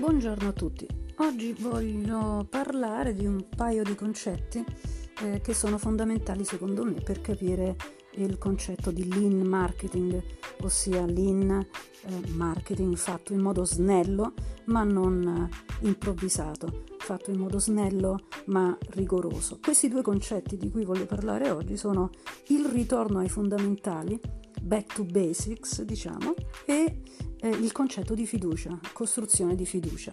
Buongiorno a tutti. Oggi voglio parlare di un paio di concetti eh, che sono fondamentali secondo me per capire il concetto di lean marketing, ossia lean eh, marketing fatto in modo snello ma non eh, improvvisato, fatto in modo snello ma rigoroso. Questi due concetti di cui voglio parlare oggi sono il ritorno ai fondamentali, back to basics diciamo, e eh, il concetto di fiducia, costruzione di fiducia.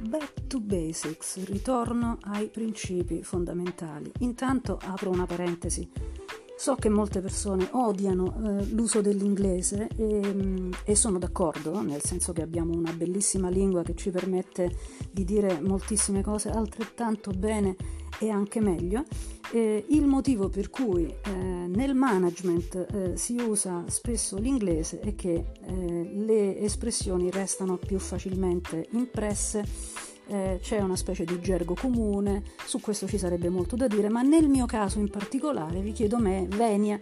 Back to basics, ritorno ai principi fondamentali. Intanto apro una parentesi. So che molte persone odiano eh, l'uso dell'inglese e, mm, e, sono d'accordo, nel senso che abbiamo una bellissima lingua che ci permette di dire moltissime cose altrettanto bene e anche meglio. Eh, il motivo per cui eh, nel management eh, si usa spesso l'inglese è che eh, le espressioni restano più facilmente impresse, eh, c'è una specie di gergo comune, su questo ci sarebbe molto da dire, ma nel mio caso in particolare vi chiedo me, Venia,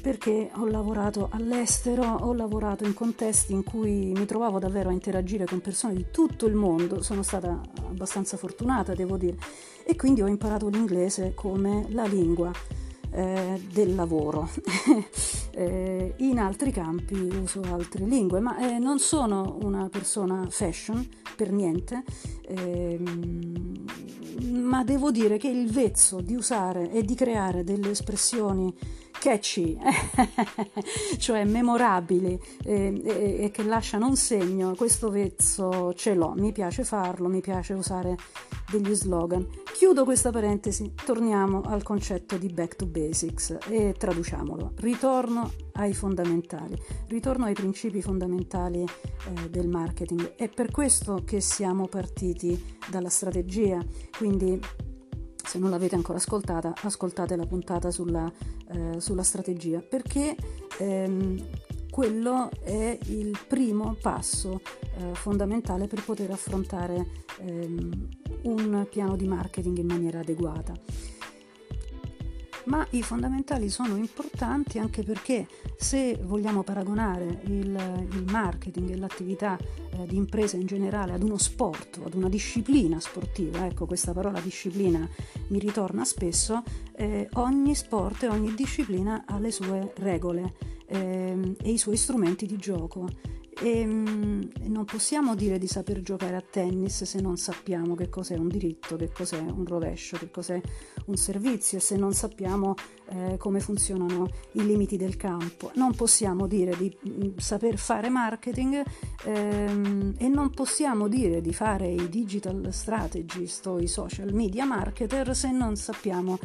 perché ho lavorato all'estero, ho lavorato in contesti in cui mi trovavo davvero a interagire con persone di tutto il mondo, sono stata abbastanza fortunata, devo dire, e quindi ho imparato l'inglese come la lingua eh, del lavoro. eh, in altri campi uso altre lingue, ma eh, non sono una persona fashion per niente, ehm, ma devo dire che il vezzo di usare e di creare delle espressioni catchy, cioè memorabili e, e, e, che lasciano un segno, questo vezzo ce l'ho, mi piace farlo, mi piace usare degli slogan. Chiudo questa parentesi, torniamo al concetto di back to basics e traduciamolo. Ritorno ai fondamentali, ritorno ai principi fondamentali eh, del marketing. È per questo che siamo partiti dalla strategia, quindi se non l'avete ancora ascoltata, ascoltate la puntata sulla, eh, sulla strategia, perché ehm, quello è il primo passo eh, fondamentale per poter affrontare ehm, un piano di marketing in maniera adeguata ma i fondamentali sono importanti anche perché se vogliamo paragonare il, il marketing e l'attività eh, di impresa in generale ad uno sport, ad una disciplina sportiva, ecco questa parola disciplina mi ritorna spesso, eh, ogni sport e ogni disciplina ha le sue regole eh, e i suoi strumenti di gioco e mm, non possiamo dire di saper giocare a tennis se non sappiamo che cos'è un diritto, che cos'è un rovescio, che cos'è un servizio se non sappiamo eh, come funzionano i limiti del campo. Non possiamo dire di mm, saper fare marketing ehm, e non possiamo dire di fare i digital strategist o i social media marketer se non sappiamo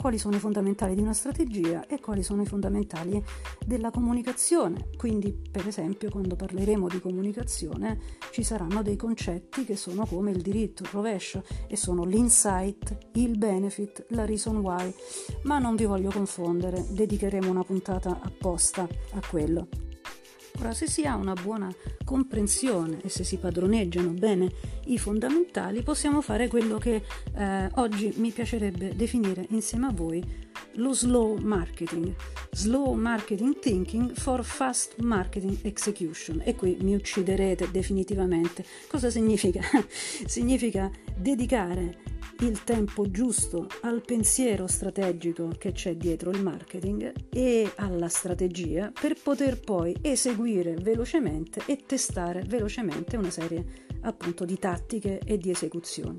quali sono i fondamentali di una strategia e quali sono i fondamentali della comunicazione. Quindi, per esempio, quando parleremo di comunicazione ci saranno dei concetti che sono come il diritto, il rovescio e sono l'insight, il benefit, la reason why, ma non vi voglio confondere, dedicheremo una puntata apposta a quello. Ora, se si ha una buona comprensione e se si padroneggiano bene i fondamentali, possiamo fare quello che eh, oggi mi piacerebbe definire insieme a voi lo slow marketing. Slow marketing thinking for fast marketing execution. E qui mi ucciderete definitivamente. Cosa significa? significa dedicare il tempo giusto al pensiero strategico che c'è dietro il marketing e alla strategia per poter poi eseguire velocemente e testare velocemente una serie appunto di tattiche e di esecuzioni.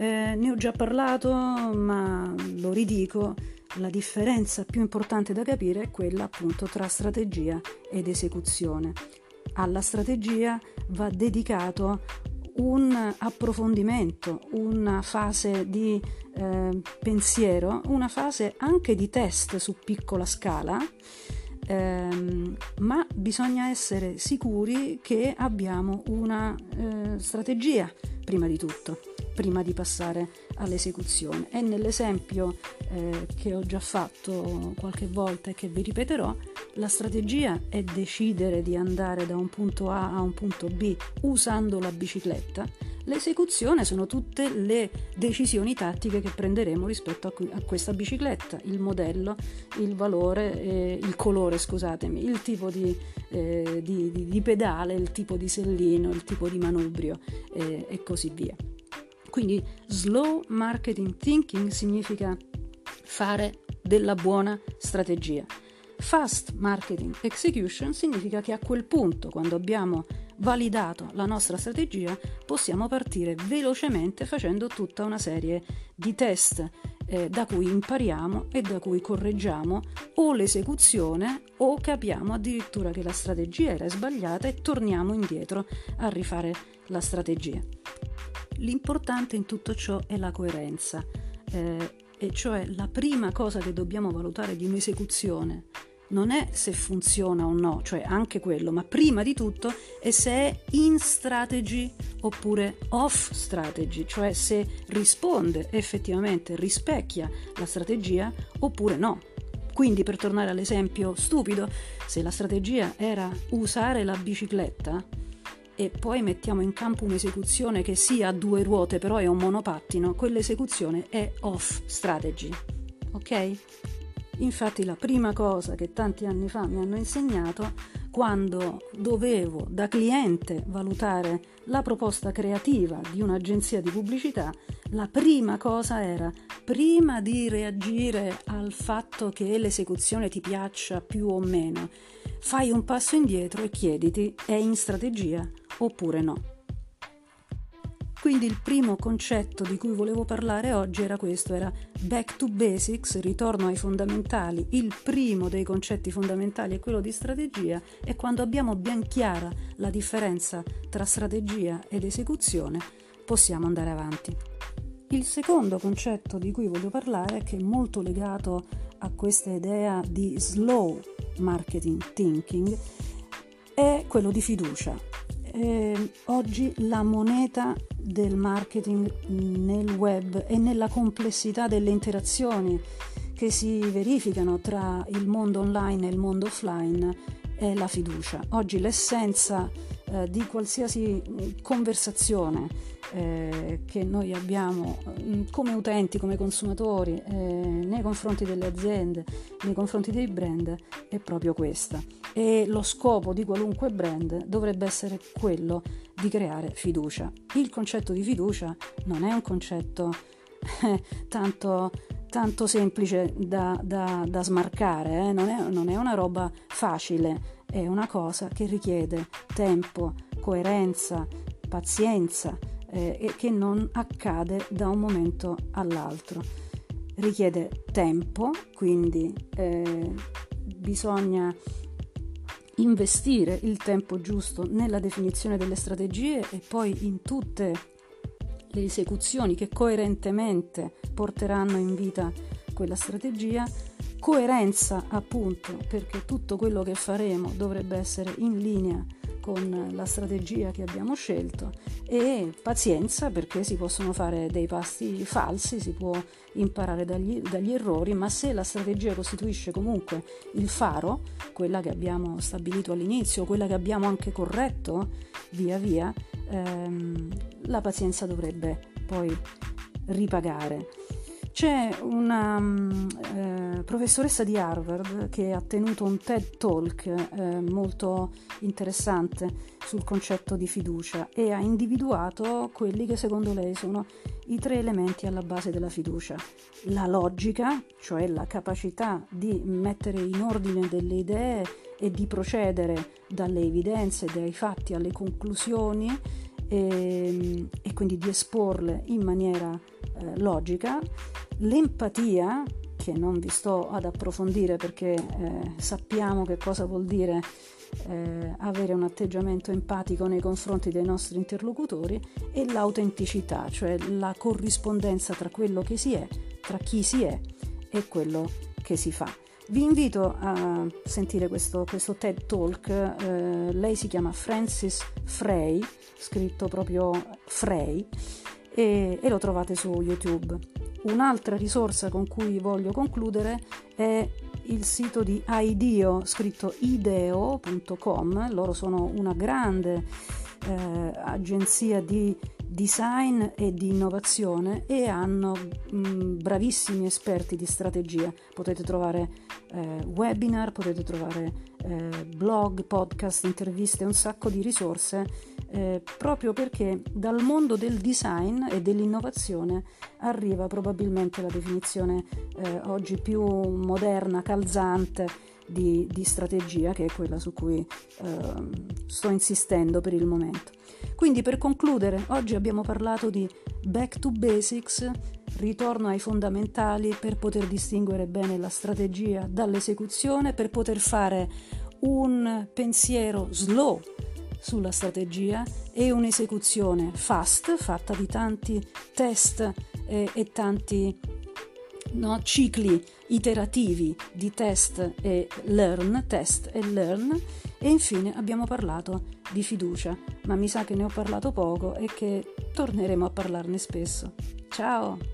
Eh, ne ho già parlato, ma lo ridico, la differenza più importante da capire è quella appunto tra strategia ed esecuzione. Alla strategia va dedicato un approfondimento, una fase di eh, pensiero, una fase anche di test su piccola scala, ehm, ma bisogna essere sicuri che abbiamo una eh, strategia prima di tutto prima di passare all'esecuzione. E nell'esempio eh, che ho già fatto qualche volta e che vi ripeterò, la strategia è decidere di andare da un punto A a un punto B usando la bicicletta, L'esecuzione sono tutte le decisioni tattiche che prenderemo rispetto a, a questa bicicletta, il modello, il valore, eh, il colore, scusatemi, il tipo di, eh, di, di, di, pedale, il tipo di sellino, il tipo di manubrio eh, e così via. Quindi slow marketing thinking significa fare della buona strategia. Fast marketing execution significa che a quel punto, quando abbiamo validato la nostra strategia, possiamo partire velocemente facendo tutta una serie di test eh, da cui impariamo e da cui correggiamo o l'esecuzione o capiamo addirittura che la strategia era sbagliata e torniamo indietro a rifare la strategia. L'importante in tutto ciò è la coerenza, eh, e cioè la prima cosa che dobbiamo valutare di un'esecuzione non è se funziona o no, cioè anche quello, ma prima di tutto è se è in strategy oppure off strategy, cioè se risponde effettivamente, rispecchia la strategia oppure no. Quindi per tornare all'esempio stupido, se la strategia era usare la bicicletta e poi mettiamo in campo un'esecuzione che sia a due ruote però è un monopattino, quell'esecuzione è off strategy. Ok? Infatti la prima cosa che tanti anni fa mi hanno insegnato quando dovevo da cliente valutare la proposta creativa di un'agenzia di pubblicità, la prima cosa era, prima di reagire al fatto che l'esecuzione ti piaccia più o meno, fai un passo indietro e chiediti è in strategia oppure no. Quindi il primo concetto di cui volevo parlare oggi era questo, era back to basics, ritorno ai fondamentali. Il primo dei concetti fondamentali è quello di strategia e quando abbiamo ben chiara la differenza tra strategia ed esecuzione possiamo andare avanti. Il secondo concetto di cui voglio parlare, che è molto legato a questa idea di slow marketing thinking, è quello di fiducia eh, oggi la moneta del marketing nel web e nella complessità delle interazioni che si verificano tra il mondo online e il mondo offline è la fiducia. Oggi l'essenza eh, di qualsiasi conversazione eh, che noi abbiamo mm, come utenti, come consumatori, eh, nei confronti delle aziende, nei confronti dei brand, è proprio questa. E lo scopo di qualunque brand dovrebbe essere quello di creare fiducia. Il concetto di fiducia non è un concetto eh, tanto tanto semplice da, da, da smarcare, eh? non, è, non, è, una roba facile, è una cosa che richiede tempo, coerenza, pazienza eh, e che non accade da un momento all'altro. Richiede tempo, quindi eh, bisogna investire il tempo giusto nella definizione delle strategie e poi in tutte le esecuzioni che coerentemente porteranno in vita quella strategia coerenza appunto perché tutto quello che faremo dovrebbe essere in linea con la strategia che abbiamo scelto e pazienza perché si possono fare dei passi falsi, si può imparare dagli, dagli, errori, ma se la strategia costituisce comunque il faro, quella che abbiamo stabilito all'inizio, quella che abbiamo anche corretto via via, ehm, la pazienza dovrebbe poi ripagare. C'è una um, eh, professoressa di Harvard che ha tenuto un TED Talk eh, molto interessante sul concetto di fiducia e ha individuato quelli che secondo lei sono i tre elementi alla base della fiducia. La logica, cioè la capacità di mettere in ordine delle idee e di procedere dalle evidenze, dai fatti alle conclusioni e, ehm, e quindi di esporle in maniera eh, logica, l'empatia, che non vi sto ad approfondire perché eh, sappiamo che cosa vuol dire eh, avere un atteggiamento empatico nei confronti dei nostri interlocutori, e l'autenticità, cioè la corrispondenza tra quello che si è, tra chi si è e quello che si fa. Vi invito a sentire questo, questo TED Talk, eh, lei si chiama Francis Frey, scritto proprio Frey, e, e lo trovate su YouTube. Un'altra risorsa con cui voglio concludere è il sito di IDEO, scritto ideo.com, loro sono una grande eh, agenzia di, design e di innovazione e hanno mh, bravissimi esperti di strategia. Potete trovare eh, webinar, potete trovare eh, blog, podcast, interviste, un sacco di risorse eh, proprio perché dal mondo del design e dell'innovazione arriva probabilmente la definizione eh, oggi più moderna, calzante di, di, strategia, che è quella su cui eh, sto insistendo per il momento. Quindi per concludere, oggi abbiamo parlato di back to basics, ritorno ai fondamentali per poter distinguere bene la strategia dall'esecuzione, per poter fare un pensiero slow sulla strategia e un'esecuzione fast, fatta di tanti test eh, e tanti no, cicli iterativi di test e learn, test e learn e infine abbiamo parlato di fiducia, ma mi sa che ne ho parlato poco e che torneremo a parlarne spesso. Ciao!